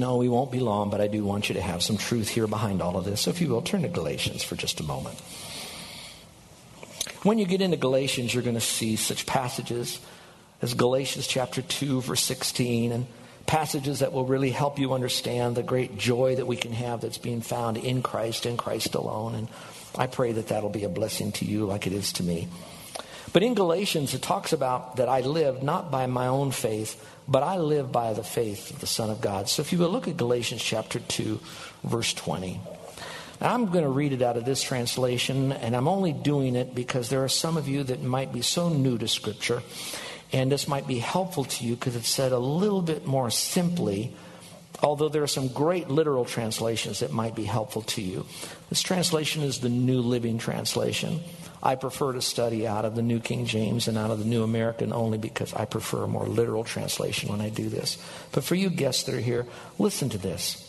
No, we won't be long, but I do want you to have some truth here behind all of this. So, if you will, turn to Galatians for just a moment. When you get into Galatians, you're going to see such passages as Galatians chapter 2, verse 16, and passages that will really help you understand the great joy that we can have that's being found in Christ, in Christ alone. And I pray that that'll be a blessing to you like it is to me. But in Galatians, it talks about that I live not by my own faith, but I live by the faith of the Son of God. So if you will look at Galatians chapter 2, verse 20. Now, I'm going to read it out of this translation, and I'm only doing it because there are some of you that might be so new to Scripture, and this might be helpful to you because it's said a little bit more simply, although there are some great literal translations that might be helpful to you. This translation is the New Living Translation. I prefer to study out of the New King James and out of the New American only because I prefer a more literal translation when I do this. But for you guests that are here, listen to this.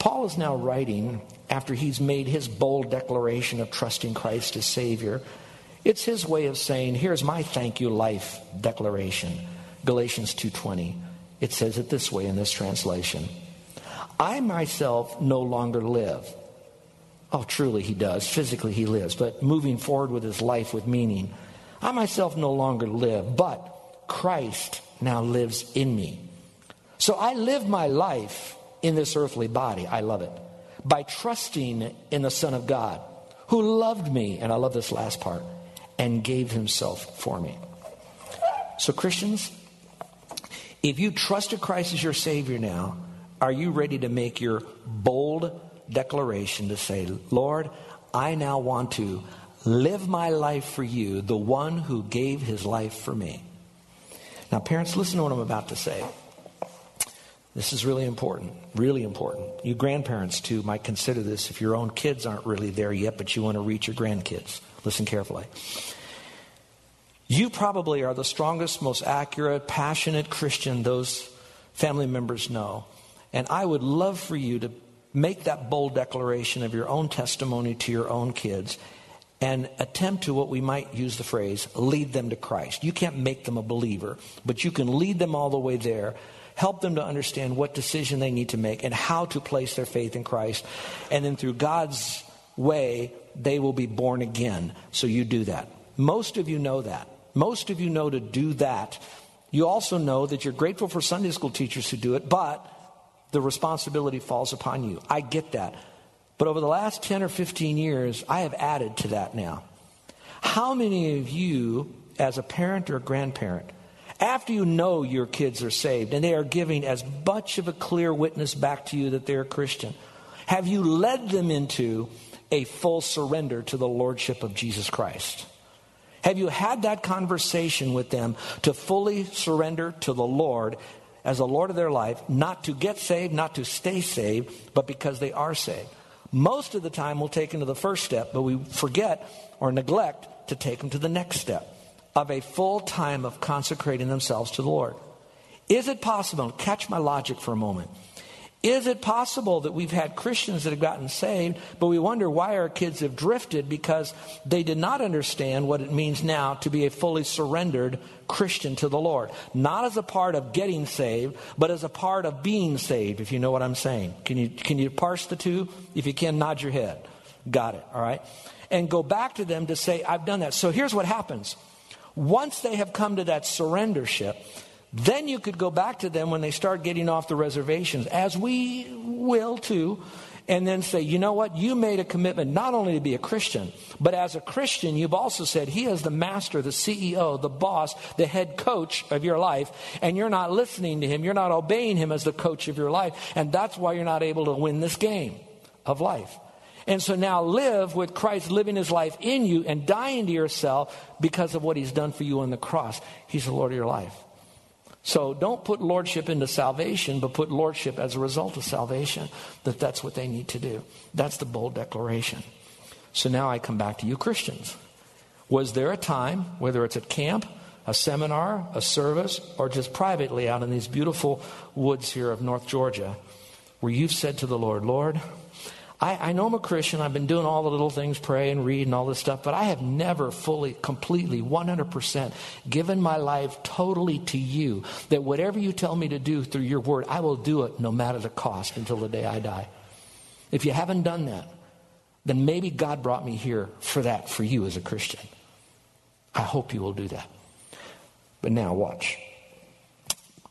Paul is now writing after he's made his bold declaration of trusting Christ as Savior. It's his way of saying, here's my thank you life declaration. Galatians 2:20. It says it this way in this translation. I myself no longer live. Oh, truly he does. Physically he lives, but moving forward with his life with meaning. I myself no longer live, but Christ now lives in me. So I live my life in this earthly body. I love it. By trusting in the Son of God, who loved me, and I love this last part, and gave himself for me. So, Christians, if you trusted Christ as your Savior now, are you ready to make your bold declaration to say, Lord, I now want to live my life for you, the one who gave his life for me? Now, parents, listen to what I'm about to say. This is really important, really important. You grandparents, too, might consider this if your own kids aren't really there yet, but you want to reach your grandkids. Listen carefully. You probably are the strongest, most accurate, passionate Christian those family members know. And I would love for you to make that bold declaration of your own testimony to your own kids and attempt to what we might use the phrase lead them to Christ. You can't make them a believer, but you can lead them all the way there help them to understand what decision they need to make and how to place their faith in Christ. And then through God's way, they will be born again. So you do that. Most of you know that. Most of you know to do that. You also know that you're grateful for Sunday school teachers who do it, but the responsibility falls upon you. I get that. But over the last 10 or 15 years, I have added to that now. How many of you, as a parent or a grandparent, after you know your kids are saved and they are giving as much of a clear witness back to you that they're a Christian, have you led them into a full surrender to the Lordship of Jesus Christ? Have you had that conversation with them to fully surrender to the Lord as the Lord of their life, not to get saved, not to stay saved, but because they are saved? Most of the time, we'll take them to the first step, but we forget or neglect to take them to the next step of a full time of consecrating themselves to the Lord. Is it possible, catch my logic for a moment, is it possible that we've had Christians that have gotten saved, but we wonder why our kids have drifted because they did not understand what it means now to be a fully surrendered Christian to the Lord? Not as a part of getting saved, but as a part of being saved, if you know what I'm saying. Can you, can you parse the two? If you can, nod your head. Got it, all right? And go back to them to say, I've done that. So here's what happens once they have come to that surrendership, Then you could go back to them when they start getting off the reservations, as we will too, and then say, you know what? You made a commitment not only to be a Christian, but as a Christian, you've also said he is the master, the CEO, the boss, the head coach of your life, and you're not listening to him. You're not obeying him as the coach of your life, and that's why you're not able to win this game of life. And so now live with Christ living his life in you and dying to yourself because of what he's done for you on the cross. He's the Lord of your life. So don't put lordship into salvation, but put lordship as a result of salvation, that that's what they need to do. That's the bold declaration. So now I come back to you Christians. Was there a time, whether it's at camp, a seminar, a service, or just privately out in these beautiful woods here of North Georgia, where you've said to the Lord, Lord, I, I, know I'm a Christian. I've been doing all the little things, pray and read and all this stuff, but I have never fully, completely, 100% given my life totally to you. That whatever you tell me to do through your word, I will do it no matter the cost until the day I die. If you haven't done that, then maybe God brought me here for that, for you as a Christian. I hope you will do that. But now, watch.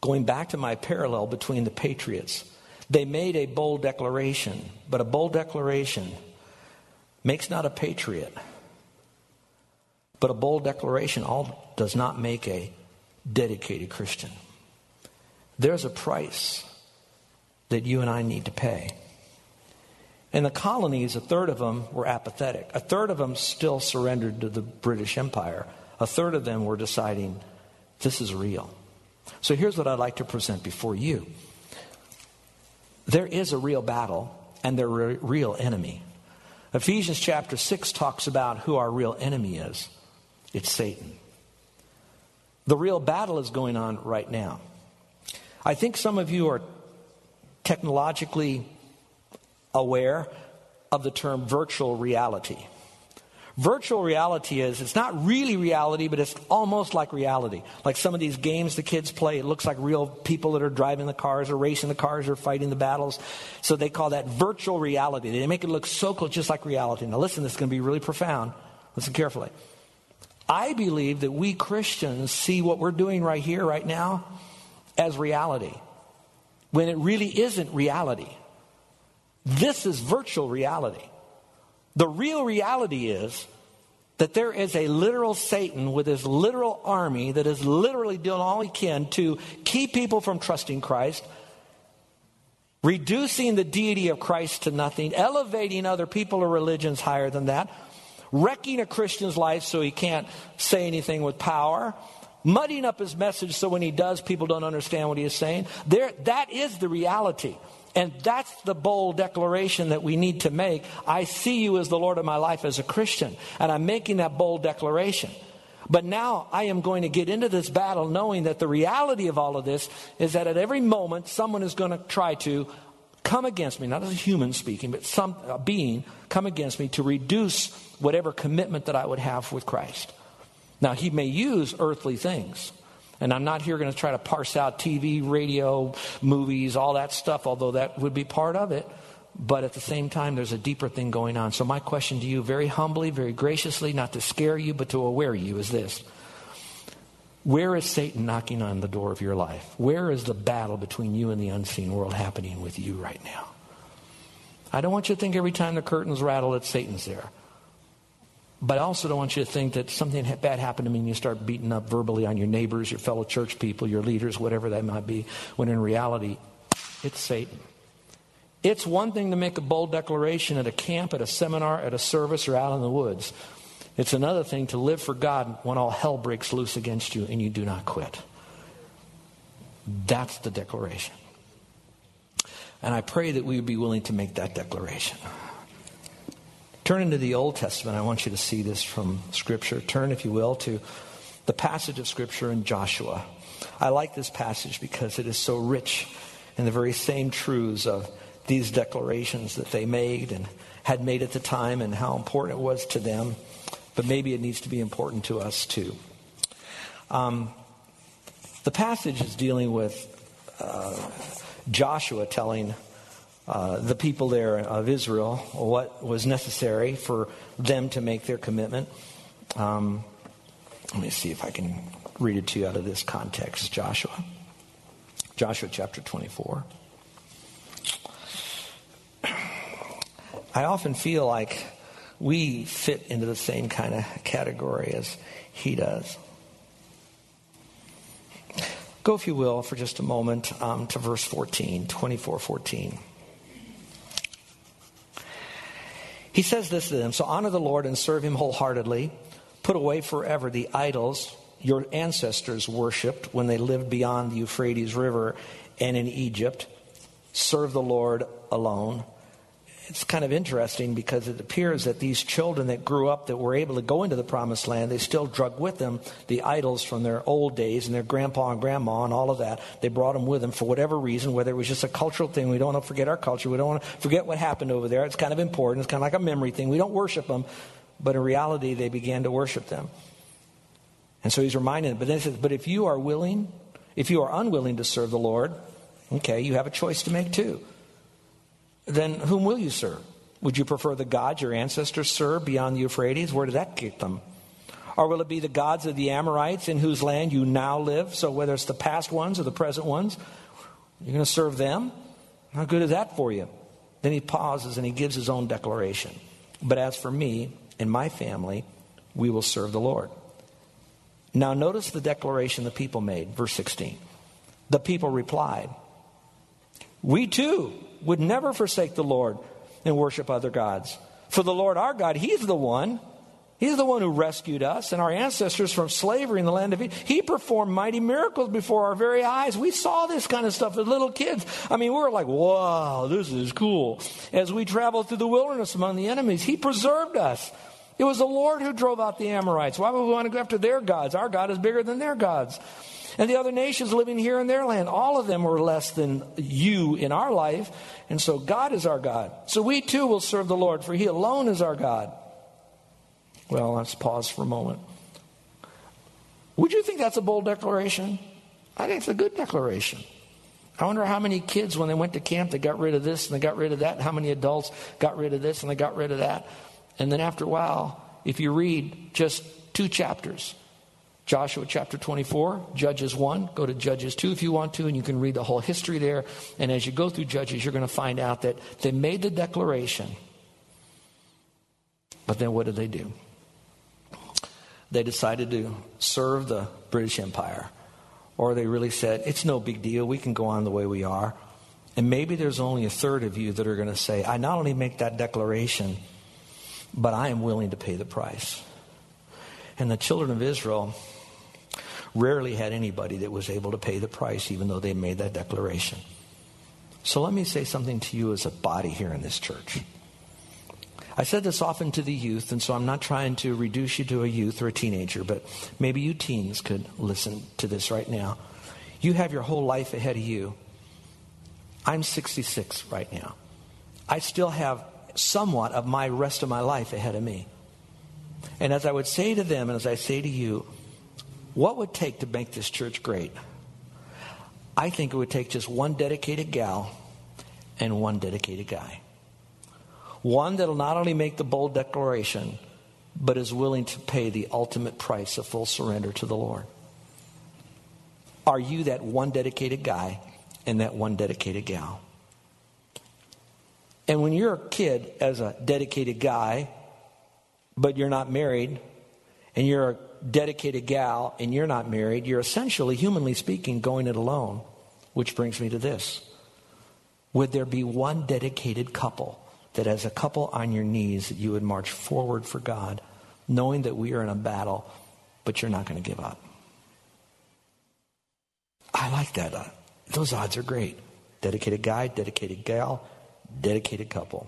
Going back to my parallel between the patriots they made a bold declaration, but a bold declaration makes not a patriot. But a bold declaration all does not make a dedicated Christian. There's a price that you and I need to pay. In the colonies, a third of them were apathetic. A third of them still surrendered to the British Empire. A third of them were deciding, this is real. So here's what I'd like to present before you. There is a real battle and there a real enemy. Ephesians chapter 6 talks about who our real enemy is it's Satan. The real battle is going on right now. I think some of you are technologically aware of the term virtual reality. Virtual reality is, it's not really reality, but it's almost like reality. Like some of these games the kids play, it looks like real people that are driving the cars or racing the cars or fighting the battles. So they call that virtual reality. They make it look so close, just like reality. Now listen, this is going to be really profound. Listen carefully. I believe that we Christians see what we're doing right here, right now, as reality, when it really isn't reality. This is virtual reality. The real reality is that there is a literal Satan with his literal army that is literally doing all he can to keep people from trusting Christ, reducing the deity of Christ to nothing, elevating other people or religions higher than that, wrecking a Christian's life so he can't say anything with power, muddying up his message so when he does, people don't understand what he is saying. There, that is the reality. And that's the bold declaration that we need to make. I see you as the Lord of my life as a Christian, and I'm making that bold declaration. But now I am going to get into this battle knowing that the reality of all of this is that at every moment someone is going to try to come against me, not as a human speaking, but some being come against me to reduce whatever commitment that I would have with Christ. Now, he may use earthly things. And I'm not here going to try to parse out TV, radio, movies, all that stuff, although that would be part of it. But at the same time, there's a deeper thing going on. So, my question to you, very humbly, very graciously, not to scare you, but to aware you, is this Where is Satan knocking on the door of your life? Where is the battle between you and the unseen world happening with you right now? I don't want you to think every time the curtains rattle that Satan's there. But I also don't want you to think that something bad happened to me and you start beating up verbally on your neighbors, your fellow church people, your leaders, whatever that might be, when in reality, it's Satan. It's one thing to make a bold declaration at a camp, at a seminar, at a service, or out in the woods. It's another thing to live for God when all hell breaks loose against you and you do not quit. That's the declaration. And I pray that we would be willing to make that declaration. Turn into the Old Testament. I want you to see this from Scripture. Turn, if you will, to the passage of Scripture in Joshua. I like this passage because it is so rich in the very same truths of these declarations that they made and had made at the time and how important it was to them. But maybe it needs to be important to us too. Um, the passage is dealing with uh, Joshua telling uh, the people there of Israel what was necessary for them to make their commitment. Um, Let me see if I can read it to you out of this context. Joshua. Joshua chapter 24. I often feel like we fit into the same kind of category as he does. Go, if you will, for just a moment um, to verse 14, 24 14. He says this to them So honor the Lord and serve him wholeheartedly. Put away forever the idols your ancestors worshiped when they lived beyond the Euphrates River and in Egypt. Serve the Lord alone it's kind of interesting because it appears that these children that grew up that were able to go into the promised land, they still drug with them the idols from their old days and their grandpa and grandma and all of that. They brought them with them for whatever reason, whether it was just a cultural thing. We don't want to forget our culture. We don't want to forget what happened over there. It's kind of important. It's kind of like a memory thing. We don't worship them, but in reality, they began to worship them. And so he's reminding them. But then he says, But if you are willing, if you are unwilling to serve the Lord, okay, you have a choice to make too then whom will you serve? Would you prefer the gods your ancestors served beyond the Euphrates? Where did that get them? Or will it be the gods of the Amorites in whose land you now live? So whether it's the past ones or the present ones, you're going to serve them? How good is that for you? Then he pauses and he gives his own declaration. But as for me and my family, we will serve the Lord. Now, notice the declaration the people made, verse 16. The people replied, We too would never forsake the Lord and worship other gods. For the Lord our God, He's the one. He's the one who rescued us and our ancestors from slavery in the land of Egypt. He performed mighty miracles before our very eyes. We saw this kind of stuff as little kids. I mean, we were like, wow, this is cool. As we traveled through the wilderness among the enemies, He preserved us. It was the Lord who drove out the Amorites. Why would we want to go after their gods? Our God is bigger than their gods. And the other nations living here in their land, all of them were less than you in our life. And so God is our God. So we too will serve the Lord, for He alone is our God. Well, let's pause for a moment. Would you think that's a bold declaration? I think it's a good declaration. I wonder how many kids, when they went to camp, they got rid of this and they got rid of that. How many adults got rid of this and they got rid of that. And then after a while, if you read just two chapters, Joshua chapter 24, Judges 1. Go to Judges 2 if you want to, and you can read the whole history there. And as you go through Judges, you're going to find out that they made the declaration. But then what did they do? They decided to serve the British Empire. Or they really said, it's no big deal. We can go on the way we are. And maybe there's only a third of you that are going to say, I not only make that declaration, but I am willing to pay the price. And the children of Israel rarely had anybody that was able to pay the price, even though they made that declaration. So let me say something to you as a body here in this church. I said this often to the youth, and so I'm not trying to reduce you to a youth or a teenager, but maybe you teens could listen to this right now. You have your whole life ahead of you. I'm 66 right now. I still have somewhat of my rest of my life ahead of me. And as I would say to them, and as I say to you, what would take to make this church great? I think it would take just one dedicated gal and one dedicated guy. One that'll not only make the bold declaration, but is willing to pay the ultimate price of full surrender to the Lord. Are you that one dedicated guy and that one dedicated gal? And when you're a kid as a dedicated guy, but you're not married, and you're a dedicated gal and you're not married, you're essentially, humanly speaking, going it alone. Which brings me to this Would there be one dedicated couple that, as a couple on your knees, that you would march forward for God, knowing that we are in a battle, but you're not going to give up? I like that. Uh, those odds are great. Dedicated guy, dedicated gal, dedicated couple.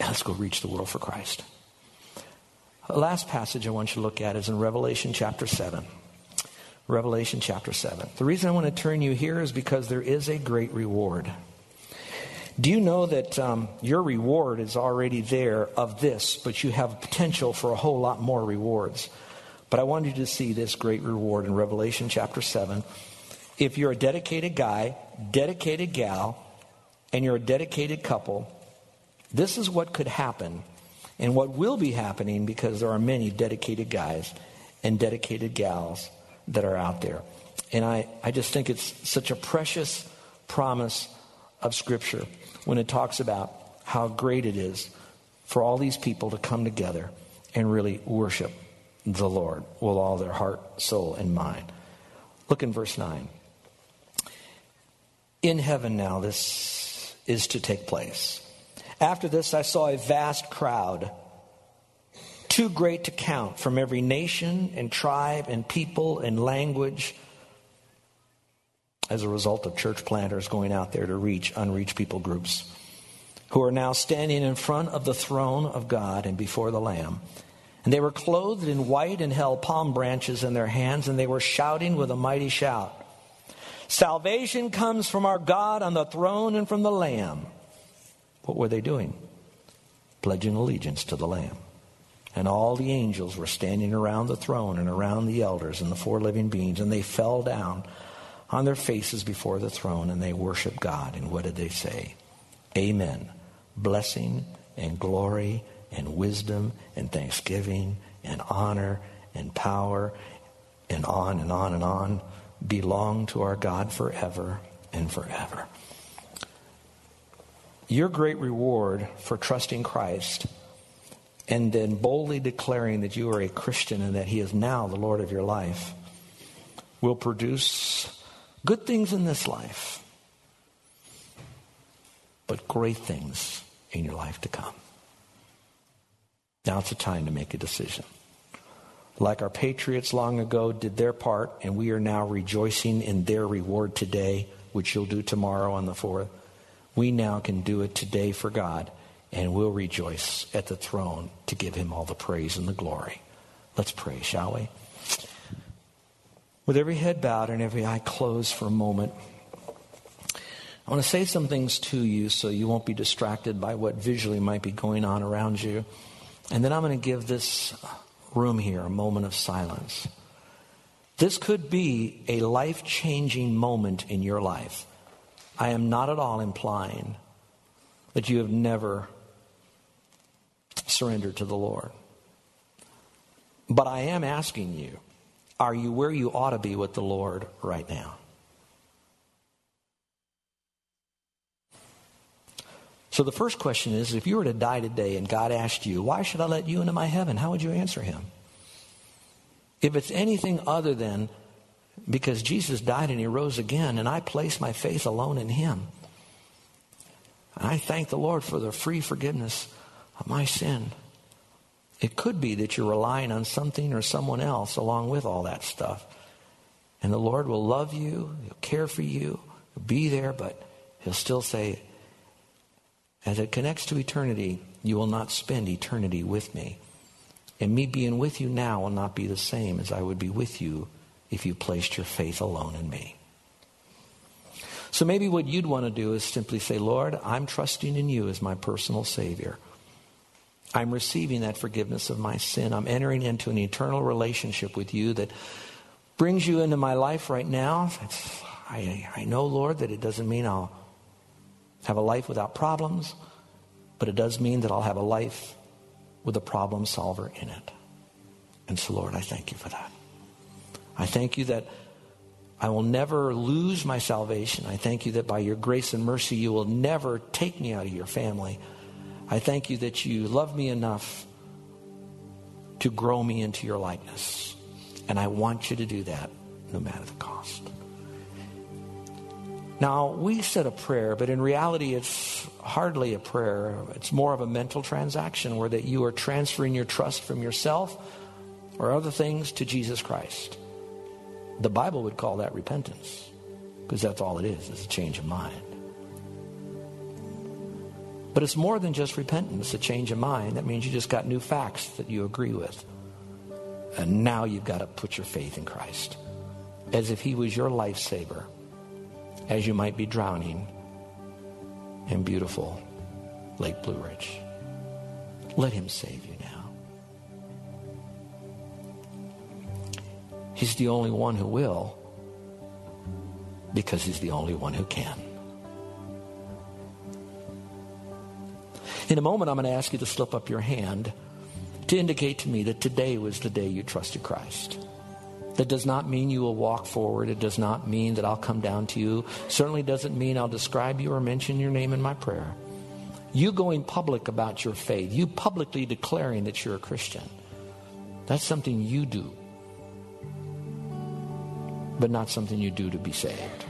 let's go reach the world for Christ. The last passage I want you to look at is in Revelation chapter 7. Revelation chapter 7. The reason I want to turn you here is because there is a great reward. Do you know that um, your reward is already there of this, but you have potential for a whole lot more rewards? But I want you to see this great reward in Revelation chapter 7. If you're a dedicated guy, dedicated gal, and you're a dedicated couple, this is what could happen and what will be happening, because there are many dedicated guys and dedicated gals that are out there. And I, I just think it's such a precious promise of Scripture when it talks about how great it is for all these people to come together and really worship the Lord with all their heart, soul, and mind. Look in verse 9. In heaven now, this is to take place. After this, I saw a vast crowd, too great to count, from every nation and tribe and people and language, as a result of church planters going out there to reach unreached people groups, who are now standing in front of the throne of God and before the Lamb. And they were clothed in white and held palm branches in their hands, and they were shouting with a mighty shout Salvation comes from our God on the throne and from the Lamb. What were they doing? Pledging allegiance to the Lamb. And all the angels were standing around the throne and around the elders and the four living beings, and they fell down on their faces before the throne and they worshiped God. And what did they say? Amen. Blessing and glory and wisdom and thanksgiving and honor and power and on and on and on belong to our God forever and forever. Your great reward for trusting Christ and then boldly declaring that you are a Christian and that He is now the Lord of your life will produce good things in this life, but great things in your life to come. Now it's a time to make a decision. Like our patriots long ago did their part, and we are now rejoicing in their reward today, which you'll do tomorrow on the 4th. We now can do it today for God, and we'll rejoice at the throne to give him all the praise and the glory. Let's pray, shall we? With every head bowed and every eye closed for a moment, I want to say some things to you so you won't be distracted by what visually might be going on around you. And then I'm going to give this room here a moment of silence. This could be a life changing moment in your life. I am not at all implying that you have never surrendered to the Lord. But I am asking you are you where you ought to be with the Lord right now? So the first question is if you were to die today and God asked you, Why should I let you into my heaven? How would you answer him? If it's anything other than because Jesus died and he rose again, and I place my faith alone in him. And I thank the Lord for the free forgiveness of my sin. It could be that you're relying on something or someone else along with all that stuff. And the Lord will love you, He'll care for you, He'll be there, but He'll still say, as it connects to eternity, you will not spend eternity with me. And me being with you now will not be the same as I would be with you if you placed your faith alone in me. So maybe what you'd want to do is simply say, Lord, I'm trusting in you as my personal Savior. I'm receiving that forgiveness of my sin. I'm entering into an eternal relationship with you that brings you into my life right now. I, I know, Lord, that it doesn't mean I'll have a life without problems, but it does mean that I'll have a life with a problem solver in it. And so, Lord, I thank you for that. I thank you that I will never lose my salvation. I thank you that by your grace and mercy, you will never take me out of your family. I thank you that you love me enough to grow me into your likeness. And I want you to do that no matter the cost. Now, we said a prayer, but in reality, it's hardly a prayer. It's more of a mental transaction where that you are transferring your trust from yourself or other things to Jesus Christ. The Bible would call that repentance because that's all it is, it's a change of mind. But it's more than just repentance, a change of mind. That means you just got new facts that you agree with. And now you've got to put your faith in Christ as if he was your lifesaver as you might be drowning in beautiful Lake Blue Ridge. Let him save you now. He's the only one who will because he's the only one who can. In a moment, I'm going to ask you to slip up your hand. to indicate to me that today was the day you trusted Christ. That does not mean you will walk forward. It does not mean that I'll come down to you. Certainly doesn't mean I'll describe you or mention your name in my prayer. You going public about your faith, you publicly declaring that you're a Christian, that's something you do, but not something you do to be saved.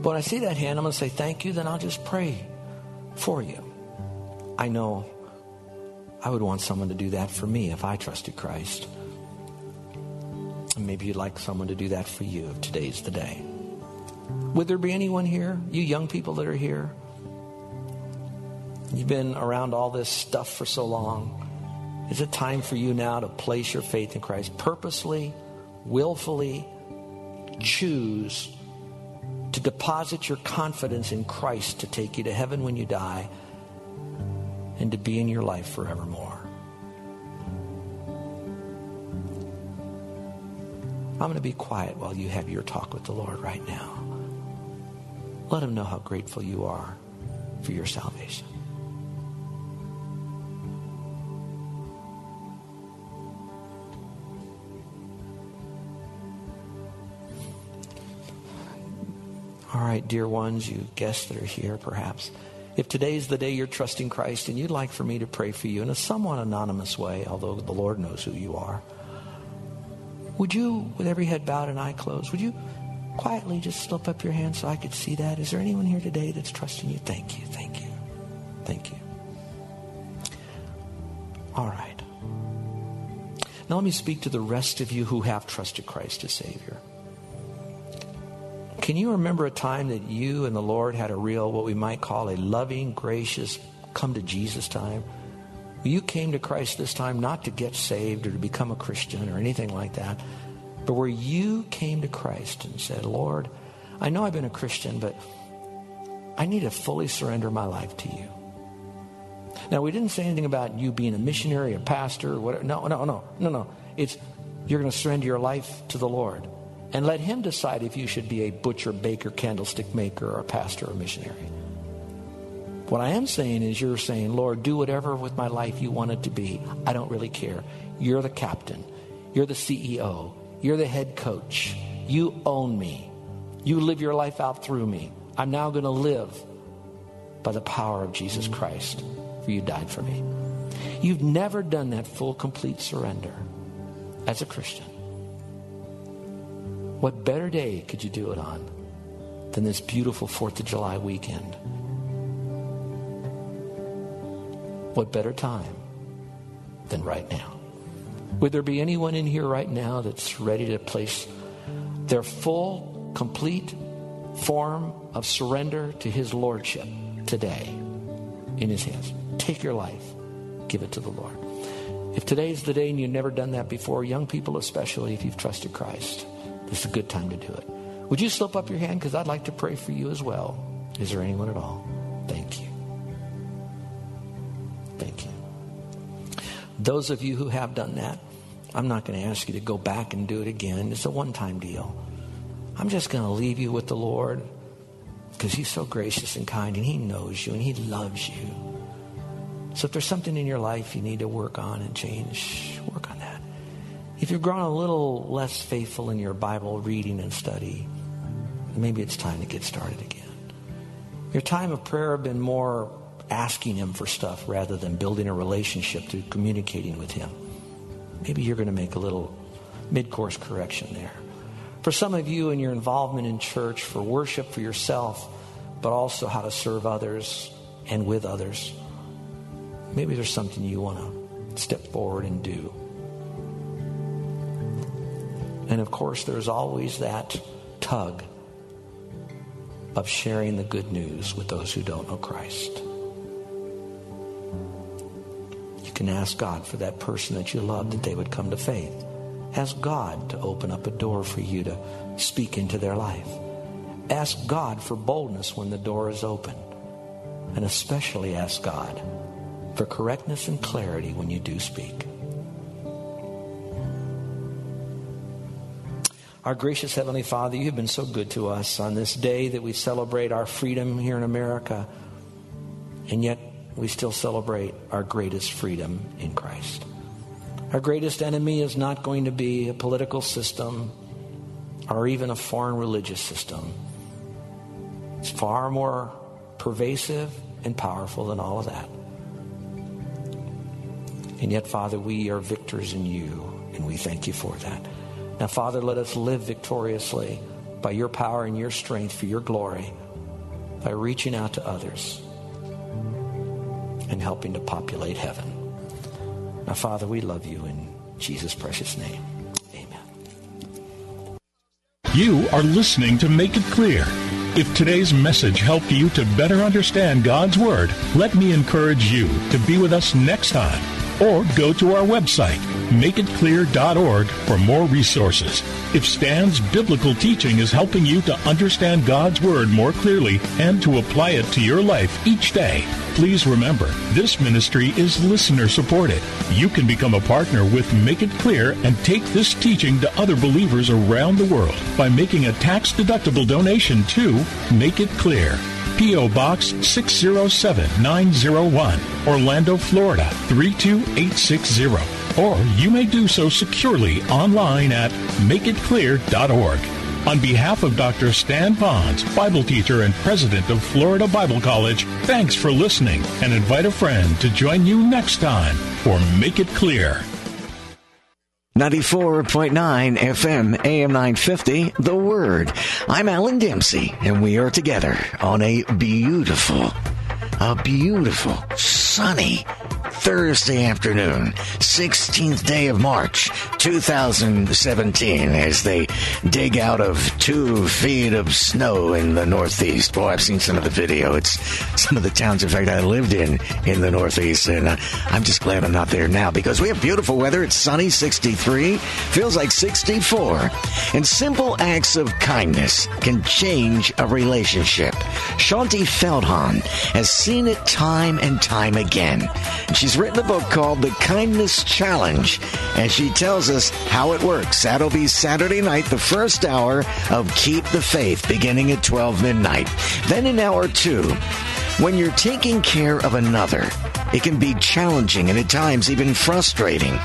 But when I see that hand, I'm going to say thank you, then I'll just pray for you. I know I would want someone to do that for me if I trusted Christ. And maybe you'd like someone to do that for you if today's the day. Would there be anyone here, you young people that are here? You've been around all this stuff for so long. Is it time for you now to place your faith in Christ? Purposely, willfully choose to deposit your confidence in Christ to take you to heaven when you die and to be in your life forevermore. I'm going to be quiet while you have your talk with the Lord right now. Let him know how grateful you are for your salvation. All right, dear ones, you guests that are here, perhaps. If today's the day you're trusting Christ and you'd like for me to pray for you in a somewhat anonymous way, although the Lord knows who you are, would you, with every head bowed and eye closed, would you quietly just slip up your hand so I could see that? Is there anyone here today that's trusting you? Thank you, thank you, thank you. All right. Now let me speak to the rest of you who have trusted Christ as Savior. Can you remember a time that you and the Lord had a real, what we might call a loving, gracious, come to Jesus time? You came to Christ this time not to get saved or to become a Christian or anything like that, but where you came to Christ and said, Lord, I know I've been a Christian, but I need to fully surrender my life to you. Now, we didn't say anything about you being a missionary, a pastor, or whatever. No, no, no, no, no. It's you're going to surrender your life to the Lord and let him decide if you should be a butcher, baker, candlestick maker, or a pastor or missionary. What I am saying is, you're saying, Lord, do whatever with my life you want it to be. I don't really care. You're the captain, you're the CEO, you're the head coach. You own me. You live your life out through me. I'm now going to live by the power of Jesus Christ, for you died for me. You've never done that full, complete surrender as a Christian. What better day could you do it on than this beautiful 4th of July weekend? What better time than right now? Would there be anyone in here right now that's ready to place their full, complete form of surrender to His Lordship today in His hands? Take your life, give it to the Lord. If today's the day and you've never done that before, young people especially, if you've trusted Christ, this is a good time to do it. Would you slip up your hand? Because I'd like to pray for you as well. Is there anyone at all? Those of you who have done that, I'm not going to ask you to go back and do it again. It's a one time deal. I'm just going to leave you with the Lord because He's so gracious and kind and He knows you and He loves you. So if there's something in your life you need to work on and change, work on that. If you've grown a little less faithful in your Bible reading and study, maybe it's time to get started again. Your time of prayer have been more asking Him for stuff rather than building a relationship through communicating with Him. Maybe you're going to make a little mid course correction there. For some of you in your involvement in church, for worship for yourself, but also how to serve others and with others, maybe there's something you want to step forward and do. And of course, there's always that tug of sharing the good news with those who don't know Christ. Can ask God for that person that you love that they would come to faith. Ask God to open up a door for you to speak into their life. Ask God for boldness when the door is open. And especially ask God for correctness and clarity when you do speak. Our gracious Heavenly Father, you have been so good to us on this day that we celebrate our freedom here in America. And yet, we still celebrate our greatest freedom in Christ. Our greatest enemy is not going to be a political system or even a foreign religious system. It's far more pervasive and powerful than all of that. And yet, Father, we are victors in you, and we thank you for that. Now, Father, let us live victoriously by your power and your strength for your glory by reaching out to others and helping to populate heaven. Now, Father, we love you in Jesus' precious name. Amen. You are listening to Make It Clear. If today's message helped you to better understand God's Word, let me encourage you to be with us next time or go to our website, makeitclear.org, for more resources. If Stan's biblical teaching is helping you to understand God's Word more clearly and to apply it to your life each day, please remember this ministry is listener supported. You can become a partner with Make It Clear and take this teaching to other believers around the world by making a tax deductible donation to Make It Clear. P.O. Box 607901, Orlando, Florida 32860. Or you may do so securely online at makeitclear.org. On behalf of Dr. Stan Ponz, Bible teacher and president of Florida Bible College, thanks for listening and invite a friend to join you next time for Make It Clear. 94.9 FM, AM 950, The Word. I'm Alan Dempsey, and we are together on a beautiful, a beautiful, sunny Thursday afternoon, 16th day of March, 2017, as they dig out of two feet of snow in the Northeast. Boy, I've seen some of the video. It's some of the towns, in fact, I lived in in the Northeast, and uh, I'm just glad I'm not there now because we have beautiful weather. It's sunny, 63, feels like 64, and simple acts of kindness can change a relationship. Shaunti Feldhahn has seen it time and time again. She's written a book called The Kindness Challenge, and she tells us how it works. That'll be Saturday night, the first hour of Keep the Faith, beginning at 12 midnight. Then in hour two, when you're taking care of another, it can be challenging and at times even frustrating.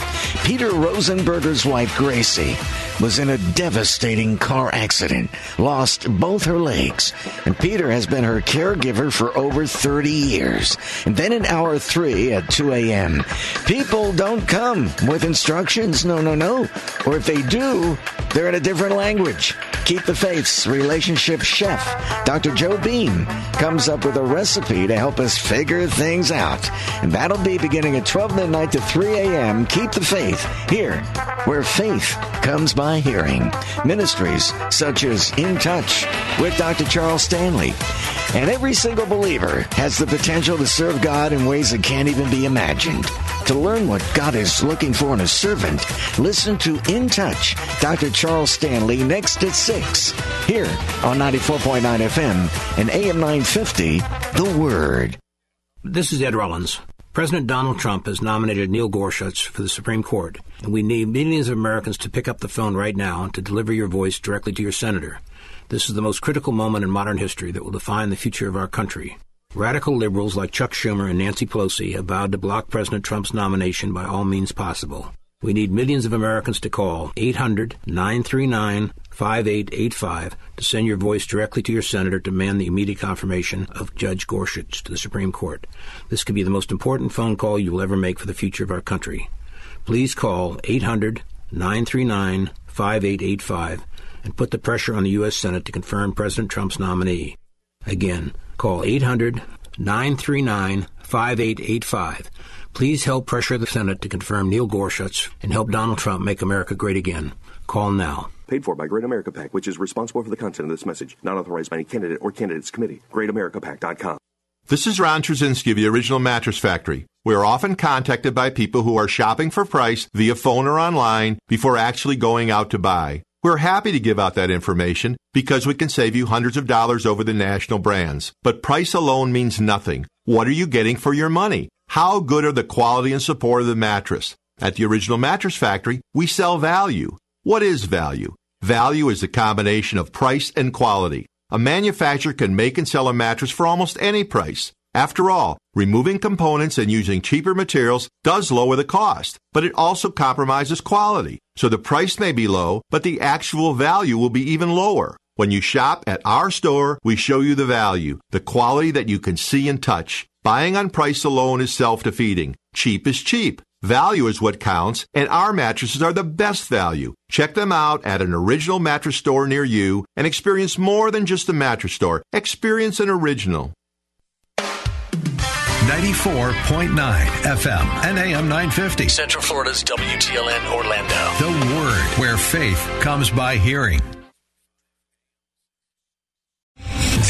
Peter Rosenberger's wife, Gracie, was in a devastating car accident, lost both her legs, and Peter has been her caregiver for over 30 years. And then in hour three at 2 a.m., people don't come with instructions. No, no, no. Or if they do, they're in a different language. Keep the Faith's relationship chef, Dr. Joe Beam, comes up with a recipe to help us figure things out. And that'll be beginning at 12 midnight to 3 a.m. Keep the Faith here, where faith comes by hearing. Ministries such as In Touch with Dr. Charles Stanley. And every single believer has the potential to serve God in ways that can't even be imagined. To learn what God is looking for in a servant, listen to In Touch, Dr. Charles Stanley, next at 6, here on 94.9 FM and AM 950, The Word. This is Ed Rollins. President Donald Trump has nominated Neil Gorsuch for the Supreme Court, and we need millions of Americans to pick up the phone right now to deliver your voice directly to your senator. This is the most critical moment in modern history that will define the future of our country. Radical liberals like Chuck Schumer and Nancy Pelosi have vowed to block President Trump's nomination by all means possible. We need millions of Americans to call 800 939 5885 to send your voice directly to your senator to demand the immediate confirmation of Judge Gorsuch to the Supreme Court. This could be the most important phone call you will ever make for the future of our country. Please call 800 939 5885 and put the pressure on the U.S. Senate to confirm President Trump's nominee. Again, call 800 939 5885. Please help pressure the Senate to confirm Neil Gorsuch and help Donald Trump make America great again. Call now. Paid for by Great America PAC, which is responsible for the content of this message. Not authorized by any candidate or candidates committee. GreatAmericaPAC.com. This is Ron Trzcinski of the Original Mattress Factory. We are often contacted by people who are shopping for price via phone or online before actually going out to buy. We're happy to give out that information because we can save you hundreds of dollars over the national brands. But price alone means nothing. What are you getting for your money? How good are the quality and support of the mattress? At the Original Mattress Factory, we sell value. What is value? Value is the combination of price and quality. A manufacturer can make and sell a mattress for almost any price. After all, removing components and using cheaper materials does lower the cost, but it also compromises quality. So the price may be low, but the actual value will be even lower. When you shop at our store, we show you the value, the quality that you can see and touch. Buying on price alone is self-defeating. Cheap is cheap. Value is what counts, and our mattresses are the best value. Check them out at an original mattress store near you and experience more than just a mattress store. Experience an original. 94.9 FM and AM 950. Central Florida's WTLN Orlando. The Word, where faith comes by hearing.